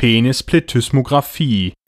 Penisplethysmographie